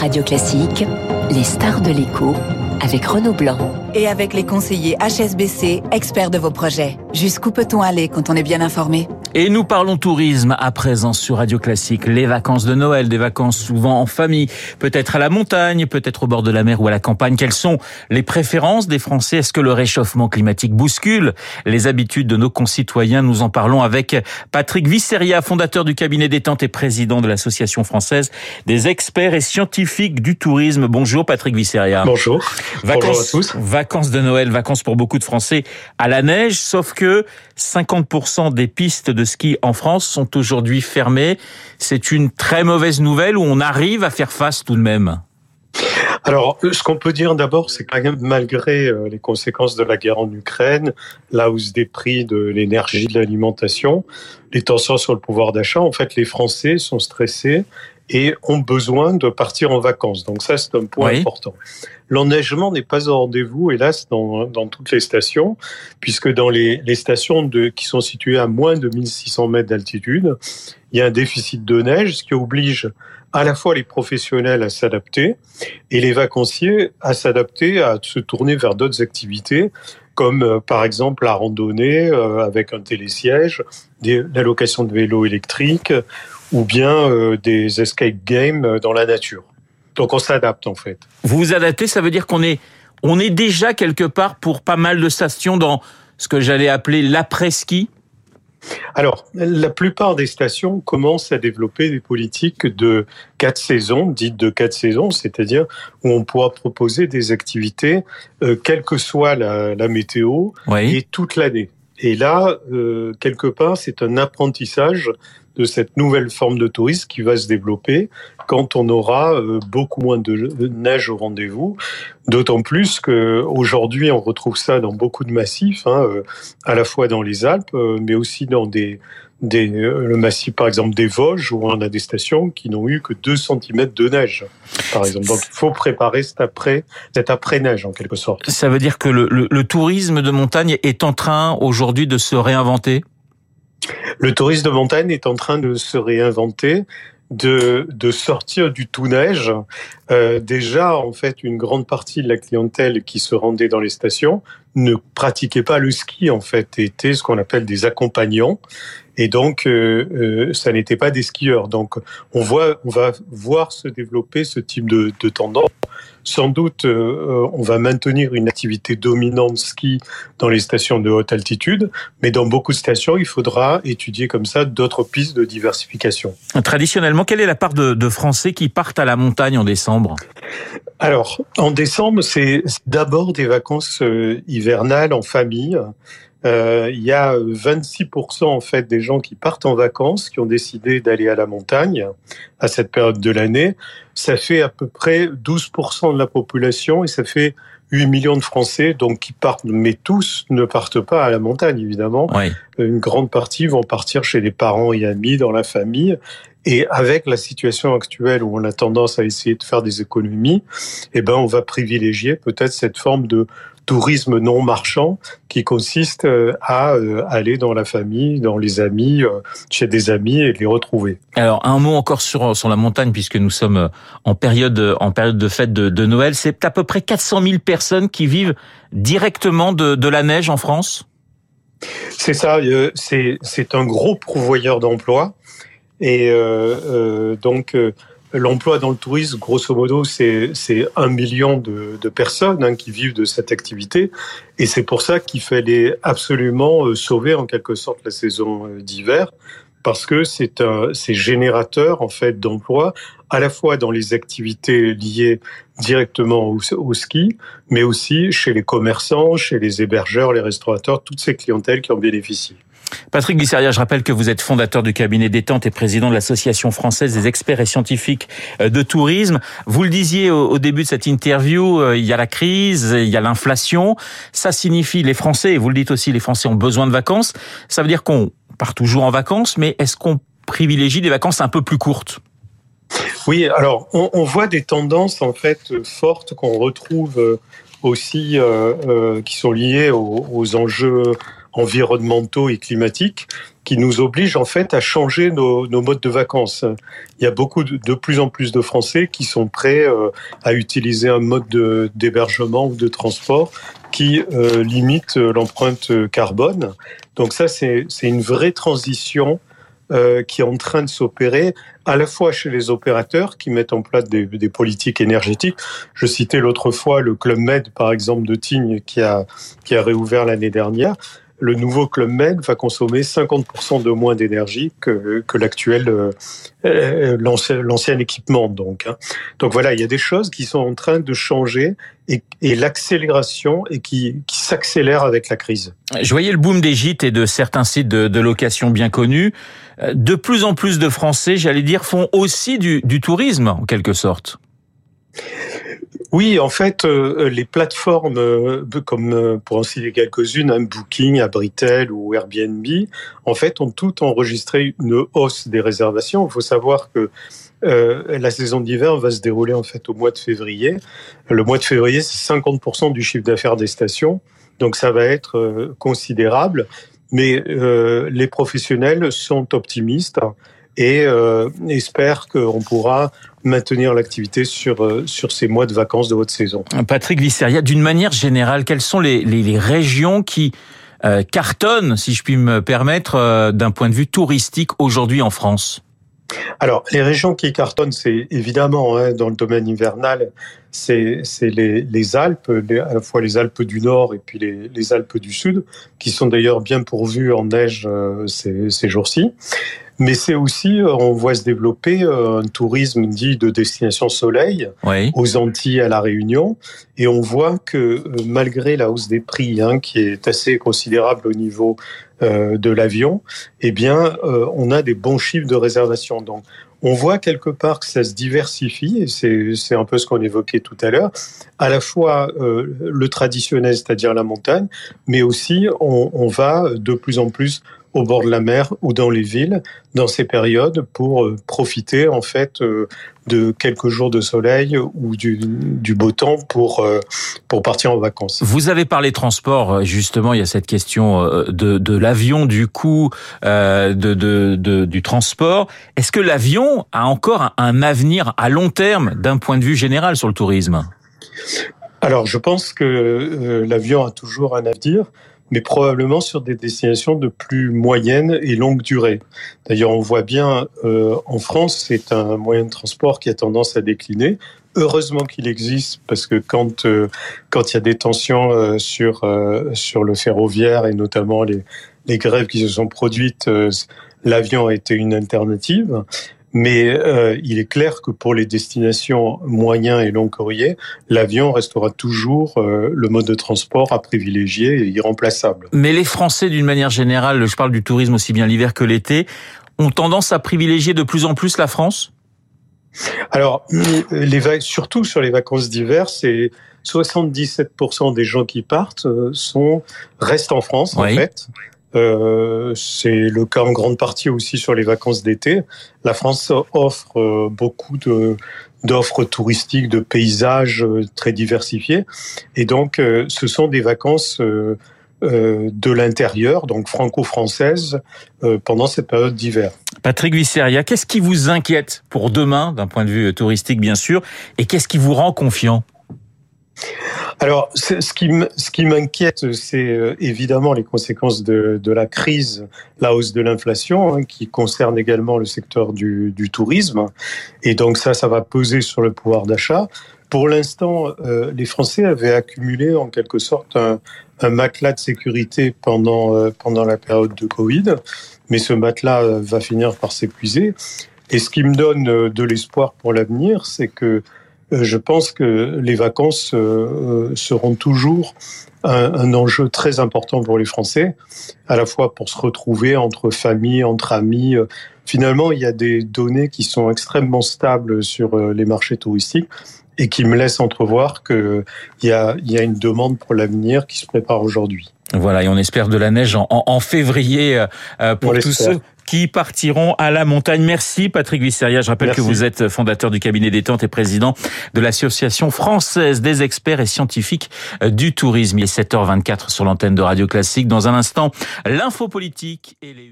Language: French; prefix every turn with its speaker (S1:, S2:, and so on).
S1: Radio Classique, les stars de l'écho avec Renaud Blanc.
S2: Et avec les conseillers HSBC, experts de vos projets. Jusqu'où peut-on aller quand on est bien informé?
S3: Et nous parlons tourisme à présent sur Radio Classique. Les vacances de Noël, des vacances souvent en famille, peut-être à la montagne, peut-être au bord de la mer ou à la campagne. Quelles sont les préférences des Français? Est-ce que le réchauffement climatique bouscule les habitudes de nos concitoyens? Nous en parlons avec Patrick Visseria, fondateur du cabinet détente et président de l'Association française des experts et scientifiques du tourisme. Bonjour Patrick Visseria.
S4: Bonjour.
S3: Vacances,
S4: Bonjour à tous.
S3: Vacances de Noël, vacances pour beaucoup de Français à la neige, sauf que 50% des pistes de ski en France sont aujourd'hui fermées. C'est une très mauvaise nouvelle où on arrive à faire face tout de même.
S4: Alors, ce qu'on peut dire d'abord, c'est que malgré euh, les conséquences de la guerre en Ukraine, la hausse des prix de l'énergie, de l'alimentation, les tensions sur le pouvoir d'achat, en fait, les Français sont stressés et ont besoin de partir en vacances. Donc ça, c'est un point
S3: Oui.
S4: important. L'enneigement n'est pas au rendez-vous, hélas, dans, dans toutes les stations, puisque dans les, les stations de, qui sont situées à moins de 1600 mètres d'altitude, il y a un déficit de neige, ce qui oblige à la fois les professionnels à s'adapter et les vacanciers à s'adapter, à se tourner vers d'autres activités, comme euh, par exemple la randonnée euh, avec un télésiège, des- la location de vélos électriques ou bien euh, des escape games euh, dans la nature. Donc on s'adapte en fait.
S3: Vous vous adaptez, ça veut dire qu'on est, on est déjà quelque part pour pas mal de stations dans ce que j'allais appeler l'après-ski?
S4: Alors, la plupart des stations commencent à développer des politiques de quatre saisons, dites de quatre saisons, c'est-à-dire où on pourra proposer des activités, euh, quelle que soit la, la météo,
S3: Oui.
S4: et toute l'année. Et là, euh, quelque part, c'est un apprentissage de cette nouvelle forme de tourisme qui va se développer quand on aura euh, beaucoup moins de neige au rendez-vous. D'autant plus que aujourd'hui, on retrouve ça dans beaucoup de massifs, hein, euh, à la fois dans les Alpes, euh, mais aussi dans des, le massif, par exemple, des Vosges, où on a des stations qui n'ont eu que 2 cm de neige, par exemple. Donc, il faut préparer cet après, cet après-neige, en quelque sorte.
S3: Ça veut dire que le tourisme de montagne est en train aujourd'hui de se réinventer?
S4: Le tourisme de montagne est en train de se réinventer, de, de sortir du tout neige. Euh, déjà, en fait, une grande partie de la clientèle qui se rendait dans les stations ne pratiquait pas le ski, en fait, était ce qu'on appelle des accompagnants. Et donc, euh, euh, ça n'était pas des skieurs. Donc, on voit, on va voir se développer ce type de, tendance. Sans doute, on va maintenir une activité dominante ski dans les stations de haute altitude, mais dans beaucoup de stations, il faudra étudier comme ça d'autres pistes de diversification.
S3: Traditionnellement, quelle est la part de, de Français qui partent à la montagne en décembre?
S4: Alors, en décembre, c'est d'abord des vacances euh, hivernales en famille. Euh, il y a 26% en fait des gens qui partent en vacances, qui ont décidé d'aller à la montagne à cette période de l'année. Ça fait à peu près 12% de la population et ça fait 8 millions de Français donc qui partent, mais tous ne partent pas à la montagne évidemment.
S3: Oui.
S4: une grande partie vont partir chez les parents et amis, dans la famille. Et avec la situation actuelle où on a tendance à essayer de faire des économies, eh ben, on va privilégier peut-être cette forme de tourisme non marchand qui consiste euh, à euh, aller dans la famille, dans les amis, euh, chez des amis et les retrouver.
S3: Alors un mot encore sur sur la montagne puisque nous sommes en période en période de fête de, de Noël. C'est à peu près 400 000 personnes qui vivent directement de, de la neige en France?
S4: C'est ça, c'est c'est un gros pourvoyeur d'emplois. Et euh, euh, donc, euh, l'emploi dans le tourisme, grosso modo, c'est un million de, de personnes hein, qui vivent de cette activité. Et c'est pour ça qu'il fallait absolument euh, sauver en quelque sorte la saison euh, d'hiver, parce que c'est générateur en fait d'emplois à la fois dans les activités liées directement au, au ski, mais aussi chez les commerçants, chez les hébergeurs, les restaurateurs, toutes ces clientèles qui en bénéficient.
S3: Patrick Bisseria, je rappelle que vous êtes fondateur du cabinet détente et président de l'Association française des experts et scientifiques euh, de tourisme. Vous le disiez au, début de cette interview, euh, il y a la crise, il y a l'inflation. Ça signifie les Français, et vous le dites aussi, les Français ont besoin de vacances. Ça veut dire qu'on part toujours en vacances, mais est-ce qu'on privilégie des vacances un peu plus courtes?
S4: Oui, alors on, voit des tendances en fait fortes qu'on retrouve euh, aussi qui sont liées aux enjeux environnementaux et climatiques qui nous obligent en fait à changer nos, nos modes de vacances. Il y a beaucoup de, de, plus en plus de Français qui sont prêts à utiliser un mode d'hébergement ou de transport qui euh, limite l'empreinte carbone. Donc ça, c'est une vraie transition euh, qui est en train de s'opérer à la fois chez les opérateurs qui mettent en place des, des politiques énergétiques. Je citais l'autre fois le Club Med, par exemple, de Tignes, qui a, qui a réouvert l'année dernière le nouveau Club Med va consommer 50% de moins d'énergie que, l'actuel, euh, euh l'ancien équipement. Donc, hein. donc voilà, il y a des choses qui sont en train de changer et, l'accélération et qui, s'accélère avec la crise.
S3: Je voyais le boom des gîtes et de certains sites de, location bien connus. Euh, de plus en plus de Français, j'allais dire, font aussi du tourisme en quelque sorte.
S4: Oui, en fait, euh, les plateformes euh, comme euh, pour en citer quelques-unes, un Booking, Abritel ou Airbnb, en fait, ont toutes enregistré une hausse des réservations. Il faut savoir que la saison d'hiver va se dérouler en fait au mois de février. Le mois de février, c'est 50% du chiffre d'affaires des stations, donc ça va être considérable. Mais les professionnels sont optimistes et euh, espèrent qu'on pourra maintenir l'activité sur, euh, sur ces mois de vacances de votre saison.
S3: Patrick Visseria, d'une manière générale, quelles sont les, les, les régions qui euh, cartonnent, si je puis me permettre, euh, d'un point de vue touristique aujourd'hui en France?
S4: Alors, les régions qui cartonnent, c'est évidemment hein, dans le domaine hivernal, c'est les, les, Alpes, à la fois les Alpes du Nord et puis les, les Alpes du Sud, qui sont d'ailleurs bien pourvues en neige euh, ces, ces jours-ci. Mais c'est aussi, euh, on voit se développer euh, un tourisme dit de destination soleil
S3: oui.
S4: aux Antilles, à la Réunion, et on voit que malgré la hausse des prix, hein, qui est assez considérable au niveau euh, de l'avion, eh bien, euh, on a des bons chiffres de réservation. Donc, on voit quelque part que ça se diversifie, et c'est un peu ce qu'on évoquait tout à l'heure, à la fois euh, le traditionnel, c'est-à-dire la montagne, mais aussi on, on va de plus en plus au bord de la mer ou dans les villes dans ces périodes pour euh, profiter en fait euh, de quelques jours de soleil ou du, du beau temps pour euh, pour partir en vacances.
S3: Vous avez parlé transport justement, il y a cette question de, de l'avion, du coût de, de, de, du transport. Est-ce que l'avion a encore un avenir à long terme d'un point de vue général sur le tourisme?
S4: Alors, je pense que euh, l'avion a toujours un avenir mais probablement sur des destinations de plus moyenne et longue durée. D'ailleurs, on voit bien euh, en France, c'est un moyen de transport qui a tendance à décliner. Heureusement qu'il existe parce que quand euh, quand il y a des tensions euh, sur euh, sur le ferroviaire et notamment les les grèves qui se sont produites, euh, l'avion a été une alternative. Mais euh, il est clair que pour les destinations moyens et long courriers, l'avion restera toujours euh, le mode de transport à privilégier et irremplaçable.
S3: Mais les Français, d'une manière générale, je parle du tourisme aussi bien l'hiver que l'été, ont tendance à privilégier de plus en plus la France?
S4: Alors, les surtout sur les vacances d'hiver, c'est 77% des gens qui partent euh, sont restent en France
S3: oui.
S4: en fait. Euh, c'est le cas en grande partie aussi sur les vacances d'été. La France offre euh, beaucoup de d'offres touristiques, de paysages euh, très diversifiés, et donc ce sont des vacances de l'intérieur, donc franco-françaises, pendant cette période d'hiver.
S3: Patrick Visseria, qu'est-ce qui vous inquiète pour demain, d'un point de vue touristique bien sûr, et qu'est-ce qui vous rend confiant?
S4: Alors, ce qui m'inquiète, c'est euh, évidemment les conséquences de, de, la crise, la hausse de l'inflation, hein, qui concerne également le secteur du, du, tourisme. Et donc ça, ça va peser sur le pouvoir d'achat. Pour l'instant, euh, les Français avaient accumulé en quelque sorte un, matelas de sécurité pendant, euh, pendant la période de Covid, mais ce matelas va finir par s'épuiser. Et ce qui me donne de l'espoir pour l'avenir, c'est que je pense que les vacances euh, seront toujours un, un, enjeu très important pour les Français, à la fois pour se retrouver entre familles, entre amis. Finalement, il y a des données qui sont extrêmement stables sur euh, les marchés touristiques et qui me laissent entrevoir qu'il y y a une demande pour l'avenir qui se prépare aujourd'hui.
S3: Voilà, et on espère de la neige en, en février pour tous ceux qui partiront à la montagne. Merci Patrick Visseria. Je rappelle que vous êtes fondateur du cabinet détente et président de l'Association française des experts et scientifiques du tourisme. Il est 7h24 sur l'antenne de Radio Classique. Dans un instant, l'info politique et les